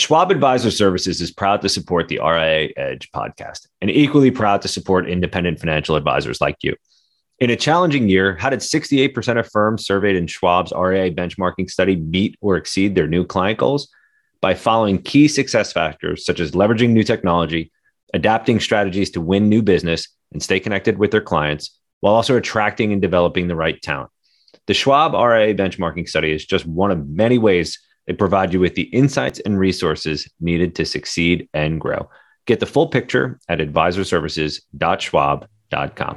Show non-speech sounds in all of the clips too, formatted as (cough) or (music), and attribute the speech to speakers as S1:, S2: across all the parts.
S1: Schwab Advisor Services is proud to support the RIA Edge podcast and equally proud to support independent financial advisors like you. In a challenging year, how did 68% of firms surveyed in Schwab's RIA benchmarking study meet or exceed their new client goals? By following key success factors such as leveraging new technology, adapting strategies to win new business and stay connected with their clients, while also attracting and developing the right talent. The Schwab RIA benchmarking study is just one of many ways they provide you with the insights and resources needed to succeed and grow. Get the full picture at advisorservices.schwab.com.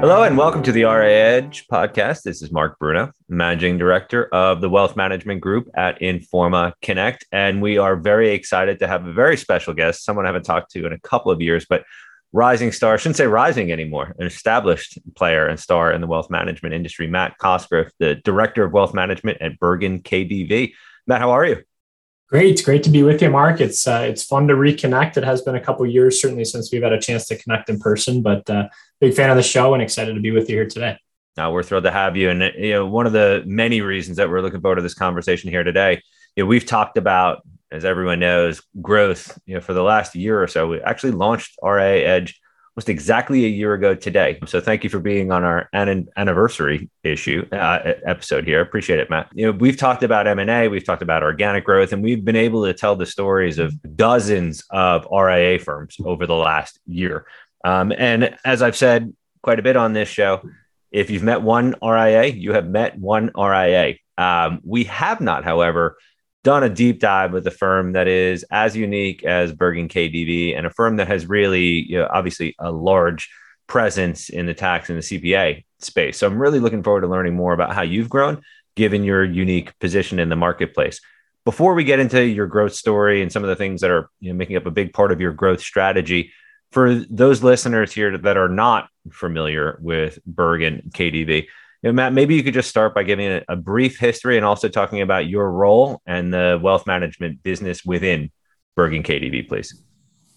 S1: Hello and welcome to the RIA Edge podcast. This is Mark Bruno, Managing Director of the Wealth Management Group at Informa Connect. And we are very excited to have a very special guest, someone I haven't talked to in a couple of years, but rising star, I shouldn't say rising anymore, an established player and star in the wealth management industry, Matt Cosgrove, the Director of Wealth Management at Bergan KDV. Matt, how are you?
S2: Great, great to be with you, Mark. It's uh, it's fun to reconnect. It has been a couple years, certainly since we've had a chance to connect in person. But uh, big fan of the show and excited to be with you here today.
S1: Now we're thrilled to have you, and you know one of the many reasons that we're looking forward to this conversation here today. You know, we've talked about as everyone knows, growth, you know, for the last year or so, we actually launched RIA Edge almost exactly a year ago today. So thank you for being on our an- anniversary issue uh, episode here. Appreciate it, Matt. You know, we've talked about M&A, we've talked about organic growth, and we've been able to tell the stories of dozens of RIA firms over the last year. Um, and as I've said quite a bit on this show, if you've met one RIA, you have met one RIA. Um, we have not, however, done a deep dive with a firm that is as unique as Bergan KDV and a firm that has really, you know, obviously a large presence in the tax and the CPA space. So I'm really looking forward to learning more about how you've grown given your unique position in the marketplace. Before we get into your growth story and some of the things that are you know, making up a big part of your growth strategy, for those listeners here that are not familiar with Bergan KDV, know, Matt, maybe you could just start by giving a, a, brief history and also talking about your role and the wealth management business within Bergan KDV, please.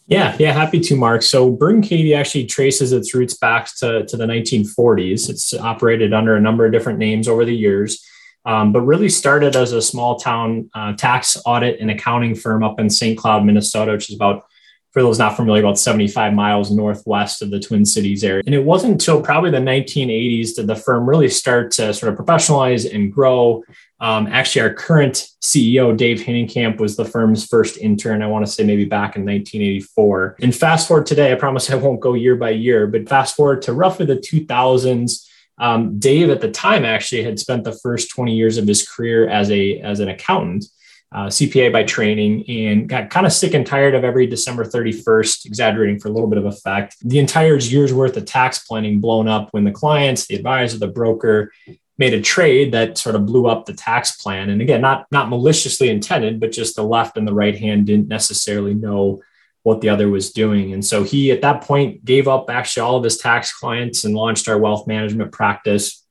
S2: Yeah, yeah, happy to, Mark. So Bergan KDV actually traces its roots back to, to the 1940s. It's operated under a number of different names over the years, um, but really started as a small town uh, tax audit and accounting firm up in St. Cloud, Minnesota, which is about for those not familiar, about 75 miles northwest of the Twin Cities area. And it wasn't until probably the 1980s did the firm really start to sort of professionalize and grow. Um, actually, our current CEO, Dave Hinnenkamp, was the firm's first intern, I want to say maybe back in 1984. And fast forward today, I promise I won't go year by year, but fast forward to roughly the 2000s. Um, Dave at the time actually had spent the first 20 years of his career as a as an accountant uh, CPA by training and got kind of sick and tired of every December 31st, exaggerating for a little bit of effect. The entire year's worth of tax planning blown up when the clients, the advisor, the broker made a trade that sort of blew up the tax plan. And again, not, not maliciously intended, but just the left and the right hand didn't necessarily know what the other was doing. And so he, at that point, gave up actually all of his tax clients and launched our wealth management practice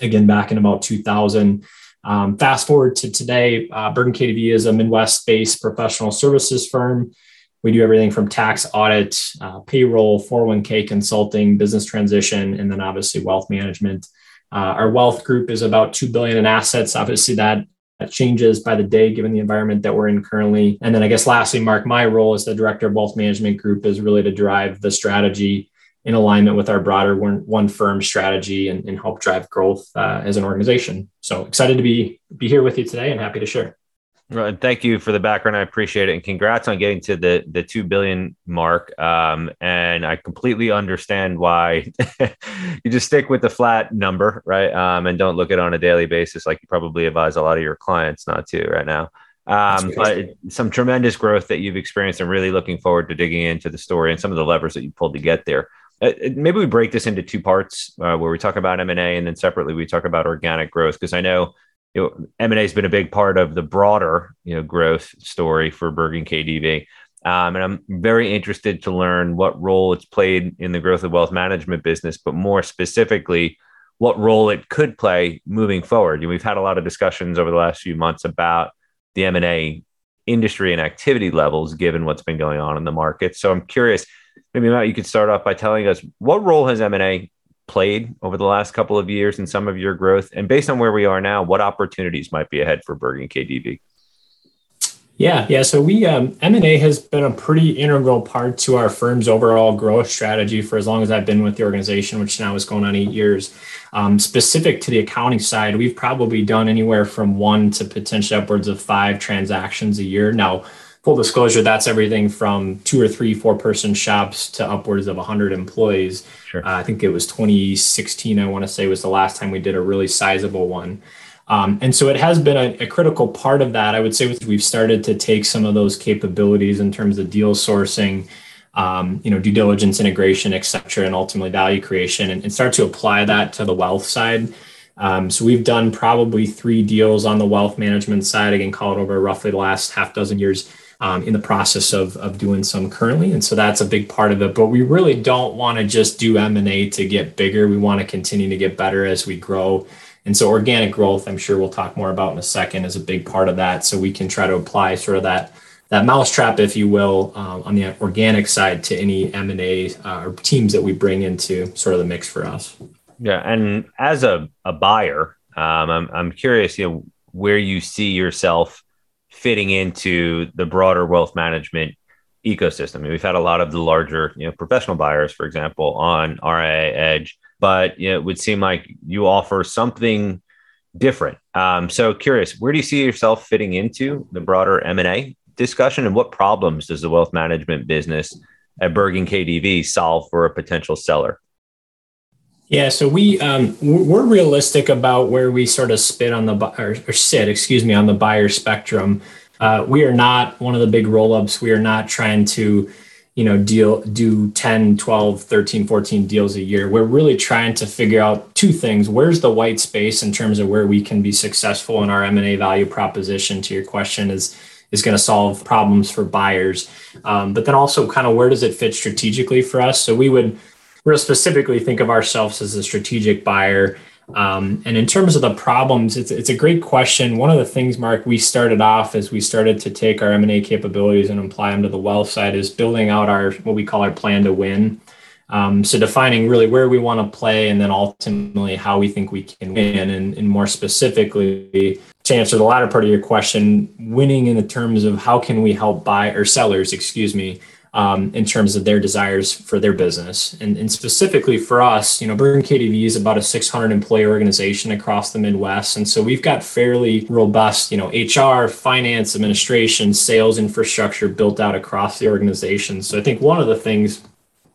S2: again back in about 2000 um, fast forward to today, uh, Bergan is a Midwest based professional services firm. We do everything from tax audit, uh, payroll, 401k consulting, business transition, and then obviously wealth management. Uh, our wealth group is about 2 billion in assets. Obviously that, that changes by the day given the environment that we're in currently. And then I guess lastly, Mark, my role as the director of wealth management group is really to drive the strategy in alignment with our broader one, one firm strategy and, and, help drive growth uh, as an organization. So excited to be be here with you today and happy to share.
S1: Well, thank you for the background. I appreciate it, and congrats on getting to the the two billion mark. Um, and I completely understand why (laughs) you just stick with the flat number, right? Um, and don't look at it on a daily basis, like you probably advise a lot of your clients not to right now. Um, but some tremendous growth that you've experienced, and really looking forward to digging into the story and some of the levers that you pulled to get there. Uh, uh, maybe we break this into two parts uh, where we talk about m&a and then separately we talk about organic growth because i know you know, M&A has been a big part of the broader, you know, growth story for Bergan KDV. Um, and I'm very interested to learn what role it's played in the growth of wealth management business, but more specifically, what role it could play moving forward. You know, we've had a lot of discussions over the last few months about the M&A industry and activity levels, given what's been going on in the market. So I'm curious, maybe Matt, you could start off by telling us what role has M&A played over the last couple of years in some of your growth? And based on where we are now, what opportunities might be ahead for Bergan KDV?
S2: Yeah, yeah. So we um, M and A has been a pretty integral part to our firm's overall growth strategy for as long as I've been with the organization, which now is going on eight years. Um, specific to the accounting side, we've probably done anywhere from one to potentially upwards of five transactions a year. Now, full disclosure, that's everything from two or three four person shops to upwards of 100 employees. Sure. Uh, I think it was 2016, I want to say, was the last time we did a really sizable one. Um, and so it has been a, a, critical part of that. I would say we've started to take some of those capabilities in terms of deal sourcing, um, you know, due diligence, integration, et cetera, and ultimately value creation, and, and start to apply that to the wealth side. Um, so we've done probably three deals on the wealth management side. Again, call it over roughly the last half dozen years. Um, in the process of, of doing some currently and so that's a big part of it but we really don't want to just do m&a to get bigger we want to continue to get better as we grow and so organic growth, I'm sure we'll talk more about in a second, is a big part of that. So we can try to apply sort of that that mousetrap, if you will, um, on the organic side to any M and A uh, or teams that we bring into sort of the mix for us.
S1: Yeah, and as a, a buyer, um, I'm I'm curious, you know, where you see yourself fitting into the broader wealth management ecosystem. I mean, we've had a lot of the larger, you know, professional buyers, for example, on RIA Edge but you know, it would seem like you offer something different. Um, so curious, where do you see yourself fitting into the broader M&A discussion and what problems does the wealth management business at Bergan KDV solve for a potential seller?
S2: Yeah, so we um, we're realistic about where we sort of spit on the or, or sit, excuse me, on the buyer spectrum. Uh, we are not one of the big roll-ups. We are not trying to you know deal do 10 12 13 14 deals a year we're really trying to figure out two things where's the white space in terms of where we can be successful in our m&a value proposition to your question is is going to solve problems for buyers um, but then also kind of where does it fit strategically for us so we would real specifically think of ourselves as a strategic buyer um, and in terms of the problems, it's, it's a great question. One of the things, Mark, we started off as we started to take our M&A capabilities and apply them to the wealth side is building out our what we call our plan to win. Um, so defining really where we want to play and then ultimately how we think we can win. And, and more specifically, to answer the latter part of your question, winning in the terms of how can we help buy or sellers, excuse me, um, in terms of their desires for their business. And, and, specifically for us, you know, Bergan KDV is about a 600 employee organization across the Midwest. And so we've got fairly robust, you know, HR, finance, administration, sales infrastructure built out across the organization. So I think one of the things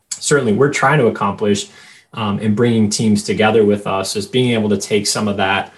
S2: certainly we're trying to accomplish um, in bringing teams together with us is being able to take some of that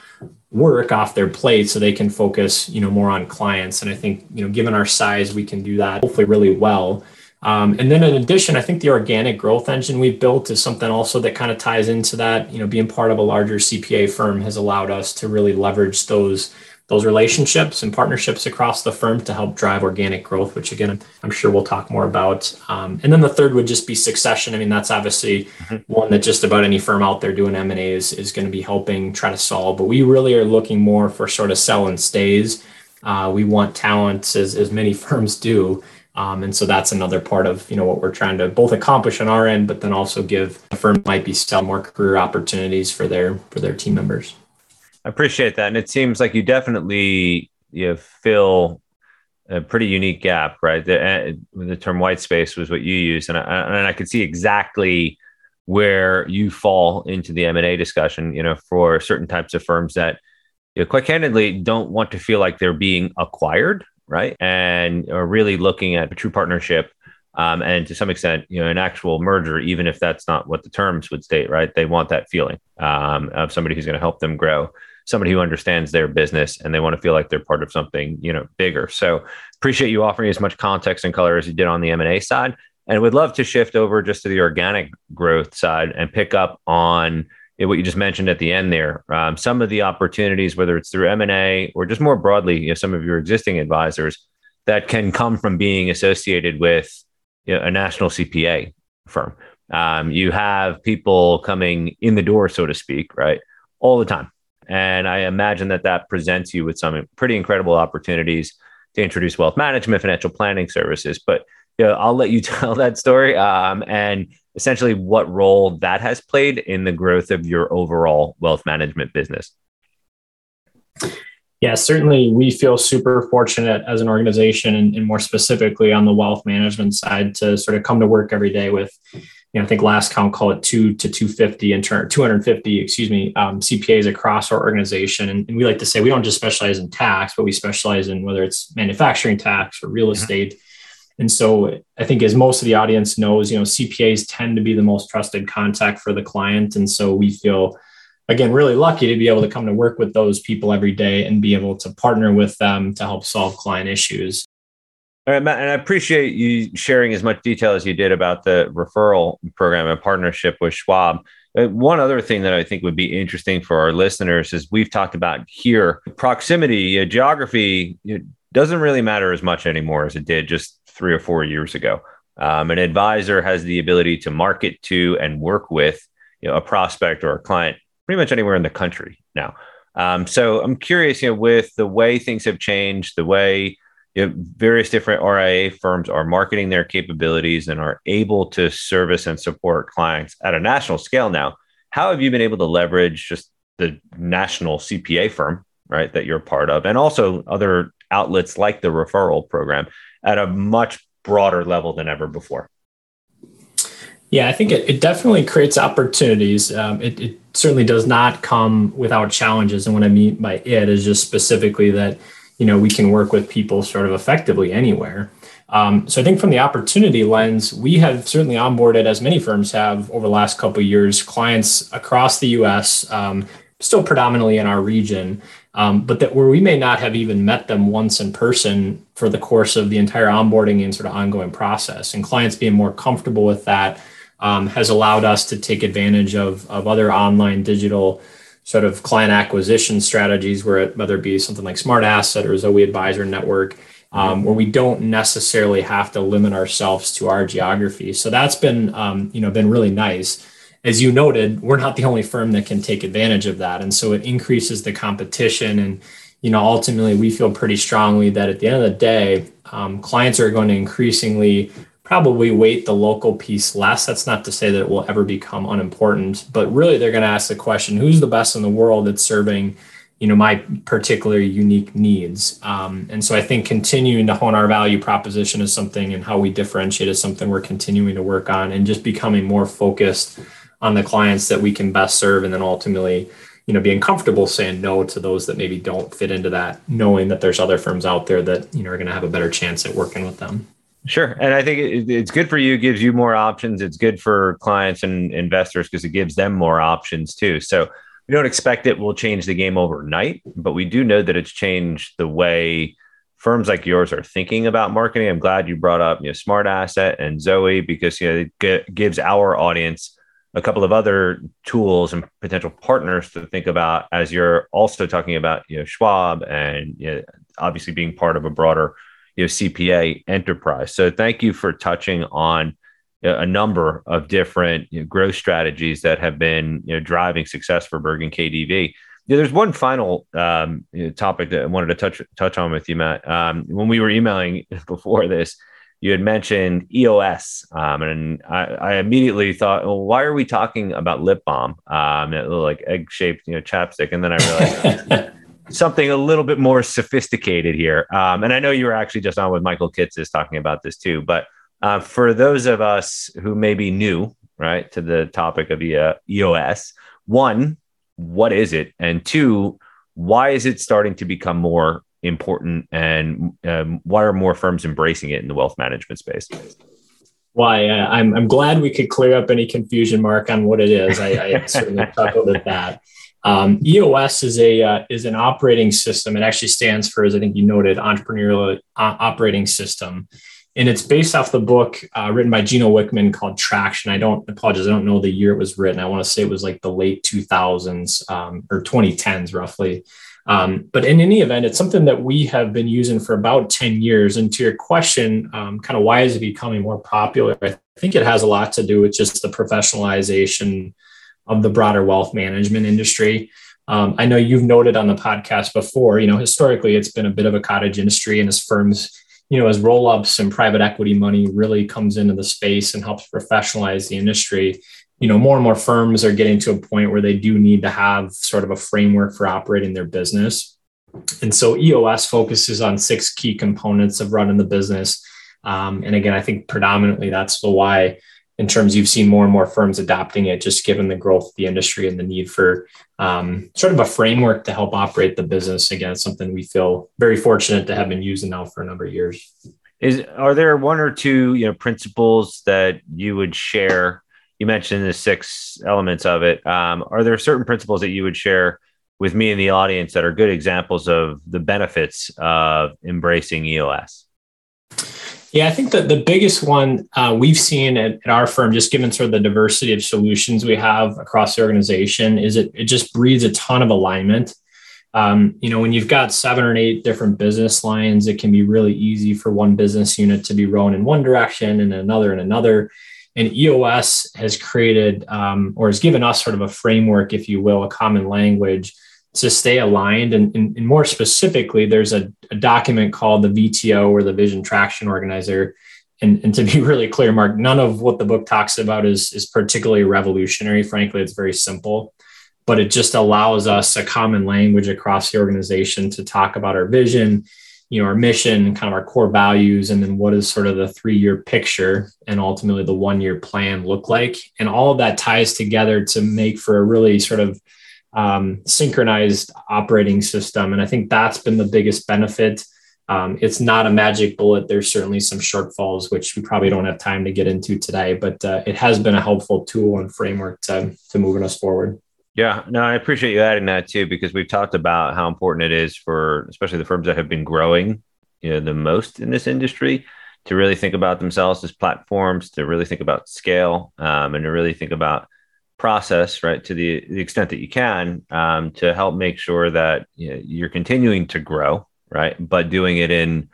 S2: work off their plate so they can focus you know more on clients and i think you know given our size we can do that hopefully really well um, and then in addition, I think the organic growth engine we've built is something also that kind of ties into that. You know, being part of a larger CPA firm has allowed us to really leverage those those relationships and partnerships across the firm to help drive organic growth, which again, I'm sure we'll talk more about. Um, and then the third would just be succession. I mean, that's obviously mm-hmm. one that just about any firm out there doing M&A is, is going to be helping try to solve. But we really are looking more for sort of sell and stays. Uh, we want talents as, as many (laughs) firms do, um, and so that's another part of you know what we're trying to both accomplish on our end, but then also give a firm might be sell more career opportunities for their for their team members.
S1: I appreciate that, and it seems like you definitely you fill a pretty unique gap, right? The, uh, the term white space was what you used, and I, and I could see exactly where you fall into the M and A discussion. You know, for certain types of firms that, you know, quite candidly, don't want to feel like they're being acquired right? And are really looking at a true partnership um, and to some extent, you know, an actual merger, even if that's not what the terms would state, right? They want that feeling um, of somebody who's going to help them grow, somebody who understands their business, and they want to feel like they're part of something, you know, bigger. So appreciate you offering as much context and color as you did on the M and A side, and would love to shift over just to the organic growth side and pick up on what you just mentioned at the end there, um, some of the opportunities, whether it's through M and A or just more broadly, you know, some of your existing advisors that can come from being associated with you know, a national CPA firm. Um, you have people coming in the door, so to speak, right, all the time, and I imagine that that presents you with some pretty incredible opportunities to introduce wealth management, financial planning services. But you know, I'll let you (laughs) tell that story. Um, and essentially what role that has played in the growth of your overall wealth management business.
S2: Yeah, certainly we feel super fortunate as an organization and, and, more specifically on the wealth management side to sort of come to work every day with, you know, I think last count call it two to 250 in turn, 250, excuse me, um, CPAs across our organization. And, and, we like to say we don't just specialize in tax, but we specialize in whether it's manufacturing tax or real mm-hmm. estate. And so I think as most of the audience knows, you know, CPAs tend to be the most trusted contact for the client. And so we feel again really lucky to be able to come to work with those people every day and be able to partner with them to help solve client issues.
S1: All right, Matt, and I appreciate you sharing as much detail as you did about the referral program and partnership with Schwab. Uh, one other thing that I think would be interesting for our listeners is we've talked about here proximity, uh, geography doesn't really matter as much anymore as it did just three or four years ago. Um, an advisor has the ability to market to and work with you know, a prospect or a client pretty much anywhere in the country now. Um, so I'm curious, you know, with the way things have changed, the way you know, various different RIA firms are marketing their capabilities and are able to service and support clients at a national scale now. How have you been able to leverage just the national CPA firm, right, that you're part of, and also other outlets like the referral program at a much broader level than ever before?
S2: Yeah, I think it, it definitely creates opportunities. Um, it, it certainly does not come without challenges. And what I mean by it is just specifically that, you know, we can work with people sort of effectively anywhere. Um, so I think from the opportunity lens, we have certainly onboarded, as many firms have over the last couple of years, clients across the U.S., um, still predominantly in our region, um, but that where we may not have even met them once in person for the course of the entire onboarding and sort of ongoing process, and clients being more comfortable with that um, has allowed us to take advantage of, of other online digital sort of client acquisition strategies, where it, whether it be something like Smart Asset or Zoe Advisor Network, um, where we don't necessarily have to limit ourselves to our geography. So that's been um, you know been really nice. As you noted, we're not the only firm that can take advantage of that, and so it increases the competition. And you know ultimately, we feel pretty strongly that at the end of the day, um, clients are going to increasingly probably weight the local piece less. That's not to say that it will ever become unimportant, but really they're going to ask the question, who's the best in the world at serving, you know, my particular unique needs? Um, and so I think continuing to hone our value proposition is something and how we differentiate is something we're continuing to work on and just becoming more focused on the clients that we can best serve and then ultimately you know being comfortable saying no to those that maybe don't fit into that knowing that there's other firms out there that you know are going to have a better chance at working with them
S1: Sure. And I think it, it's good for you, gives you more options. It's good for clients and investors because it gives them more options too. So we don't expect it will change the game overnight, but we do know that it's changed the way firms like yours are thinking about marketing. I'm glad you brought up you know Smart Asset and Zoe because you know it gives our audience a couple of other tools and potential partners to think about as you're also talking about you know Schwab and you know, obviously being part of a broader you know, CPA enterprise. So thank you for touching on a number of different you know, growth strategies that have been you know, driving success for Bergan KDV. There's one final um, topic that I wanted to touch touch on with you, Matt. Um, when we were emailing (laughs) before this, you had mentioned EOS, um, and I, I, immediately thought, well, why are we talking about lip balm, um, like egg shaped, you know, chapstick? And then I realized (laughs) something a little bit more sophisticated here. Um, and I know you were actually just on with Michael Kitces talking about this too. But uh, for those of us who may be new, right, to the topic of EOS, one, what is it? And two, why is it starting to become more important? And um, why are more firms embracing it in the wealth management space?
S2: Why uh, I'm I'm glad we could clear up any confusion, Mark, on what it is. I, I (laughs) certainly chuckled at that. Um, EOS is a uh, is an operating system. It actually stands for, as I think you noted, entrepreneurial uh, operating system, and it's based off the book uh, written by Gino Wickman called Traction. I don't apologize, I don't know the year it was written. I want to say it was like the late 2000s um, or 2010s, roughly. Um, but in any event, it's something that we have been using for about 10 years. And to your question, um, kind of why is it becoming more popular? I think it has a lot to do with just the professionalization of the broader wealth management industry. Um, I know you've noted on the podcast before, you know, historically it's been a bit of a cottage industry, and as firms, you know, as roll ups and private equity money really comes into the space and helps professionalize the industry, you know, more and more firms are getting to a point where they do need to have sort of a framework for operating their business. And so EOS focuses on six key components of running the business. Um, and again, I think predominantly that's the why in terms you've seen more and more firms adopting it, just given the growth of the industry and the need for um, sort of a framework to help operate the business. Again, something we feel very fortunate to have been using now for a number of years.
S1: Is are there one or two you know principles that you would share? You mentioned the six elements of it. Um, are there certain principles that you would share with me and the audience that are good examples of the benefits of embracing EOS?
S2: Yeah, I think that the biggest one uh, we've seen at, at, our firm, just given sort of the diversity of solutions we have across the organization, is it, it just breeds a ton of alignment. Um, you know, when you've got seven or eight different business lines, it can be really easy for one business unit to be rowing in one direction and another in another. And EOS has created um, or has given us sort of a framework, if you will, a common language to stay aligned. And, and, and more specifically, there's a, a, document called the VTO or the Vision Traction Organizer. And, and to be (laughs) really clear, Mark, none of what the book talks about is, is particularly revolutionary. Frankly, it's very simple, but it just allows us a common language across the organization to talk about our vision, you know, our mission, kind of our core values, and then what is sort of the three-year picture and ultimately the one-year plan look like. And all of that ties together to make for a really sort of um, synchronized operating system. And I think that's been the biggest benefit. Um, it's not a magic bullet. There's certainly some shortfalls, which we probably don't have time to get into today, but uh, it has been a helpful tool and framework to, to moving us forward.
S1: Yeah, no, I appreciate you adding that too, because we've talked about how important it is for especially the firms that have been growing you know, the most in this industry to really think about themselves as platforms, to really think about scale, um, and to really think about process, right, to the, the extent that you can, um, to help make sure that you know, you're continuing to grow, right, but doing it in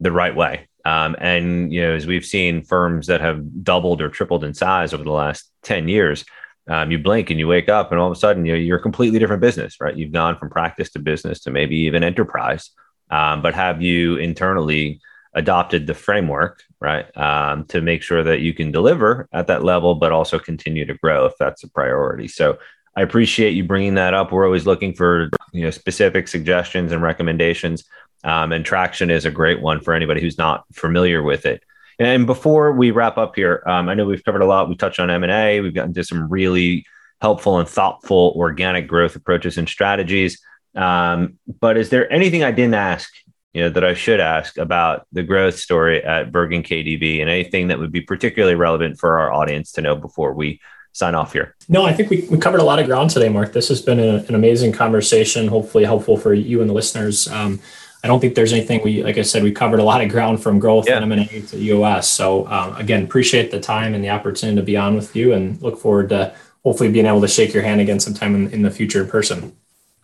S1: the right way. Um, and you know, as we've seen firms that have doubled or tripled in size over the last ten years, um, you blink and you wake up, and all of a sudden you know, you're a completely different business, right? You've gone from practice to business to maybe even enterprise. Um, but have you internally adopted the framework, right, um, to make sure that you can deliver at that level, but also continue to grow if that's a priority. So I appreciate you bringing that up. We're always looking for you know specific suggestions and recommendations, um, and traction is a great one for anybody who's not familiar with it. And before we wrap up here, um, I know we've covered a lot. We touched on M and A. We've gotten to some really helpful and thoughtful organic growth approaches and strategies. Um, but is there anything I didn't ask you know, that I should ask about the growth story at Bergan KDV and anything that would be particularly relevant for our audience to know before we sign off here?
S2: No, I think we, we covered a lot of ground today, Mark. This has been a, an amazing conversation, hopefully helpful for you and the listeners. Um, I don't think there's anything we, like I said, we covered a lot of ground from growth yeah. and M&A to EOS. So um, again, appreciate the time and the opportunity to be on with you and look forward to hopefully being able to shake your hand again sometime in, in the future in person.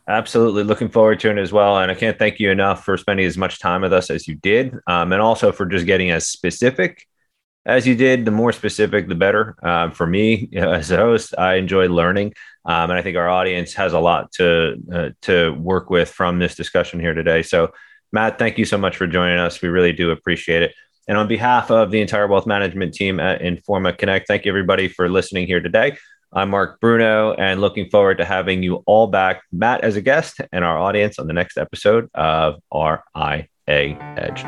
S1: Absolutely. Looking forward to it as well. And I can't thank you enough for spending as much time with us as you did. Um, and also for just getting as specific as you did. The more specific, the better. Uh, for me, you know, (laughs) as a host, I enjoy learning. Um, and I think our audience has a lot to, uh, to work with from this discussion here today. So, Matt, thank you so much for joining us. We really do appreciate it. And on behalf of the entire wealth management team at Informa Connect, thank you everybody for listening here today. I'm Mark Bruno and looking forward to having you all back, Matt as a guest, and our audience on the next episode of RIA Edge.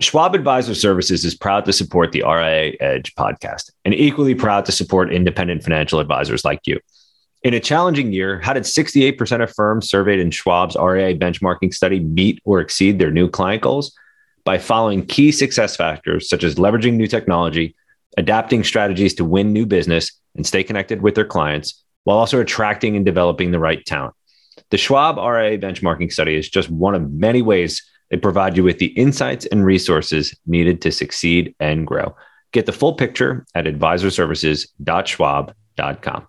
S1: Schwab Advisor Services is proud to support the RIA Edge podcast and equally proud to support independent financial advisors like you. In a challenging year, how did 68% of firms surveyed in Schwab's RIA benchmarking study meet or exceed their new client goals? by following key success factors such as leveraging new technology, adapting strategies to win new business and stay connected with their clients, while also attracting and developing the right talent. The Schwab RIA benchmarking study is just one of many ways they provide you with the insights and resources needed to succeed and grow. Get the full picture at advisorservices.schwab.com.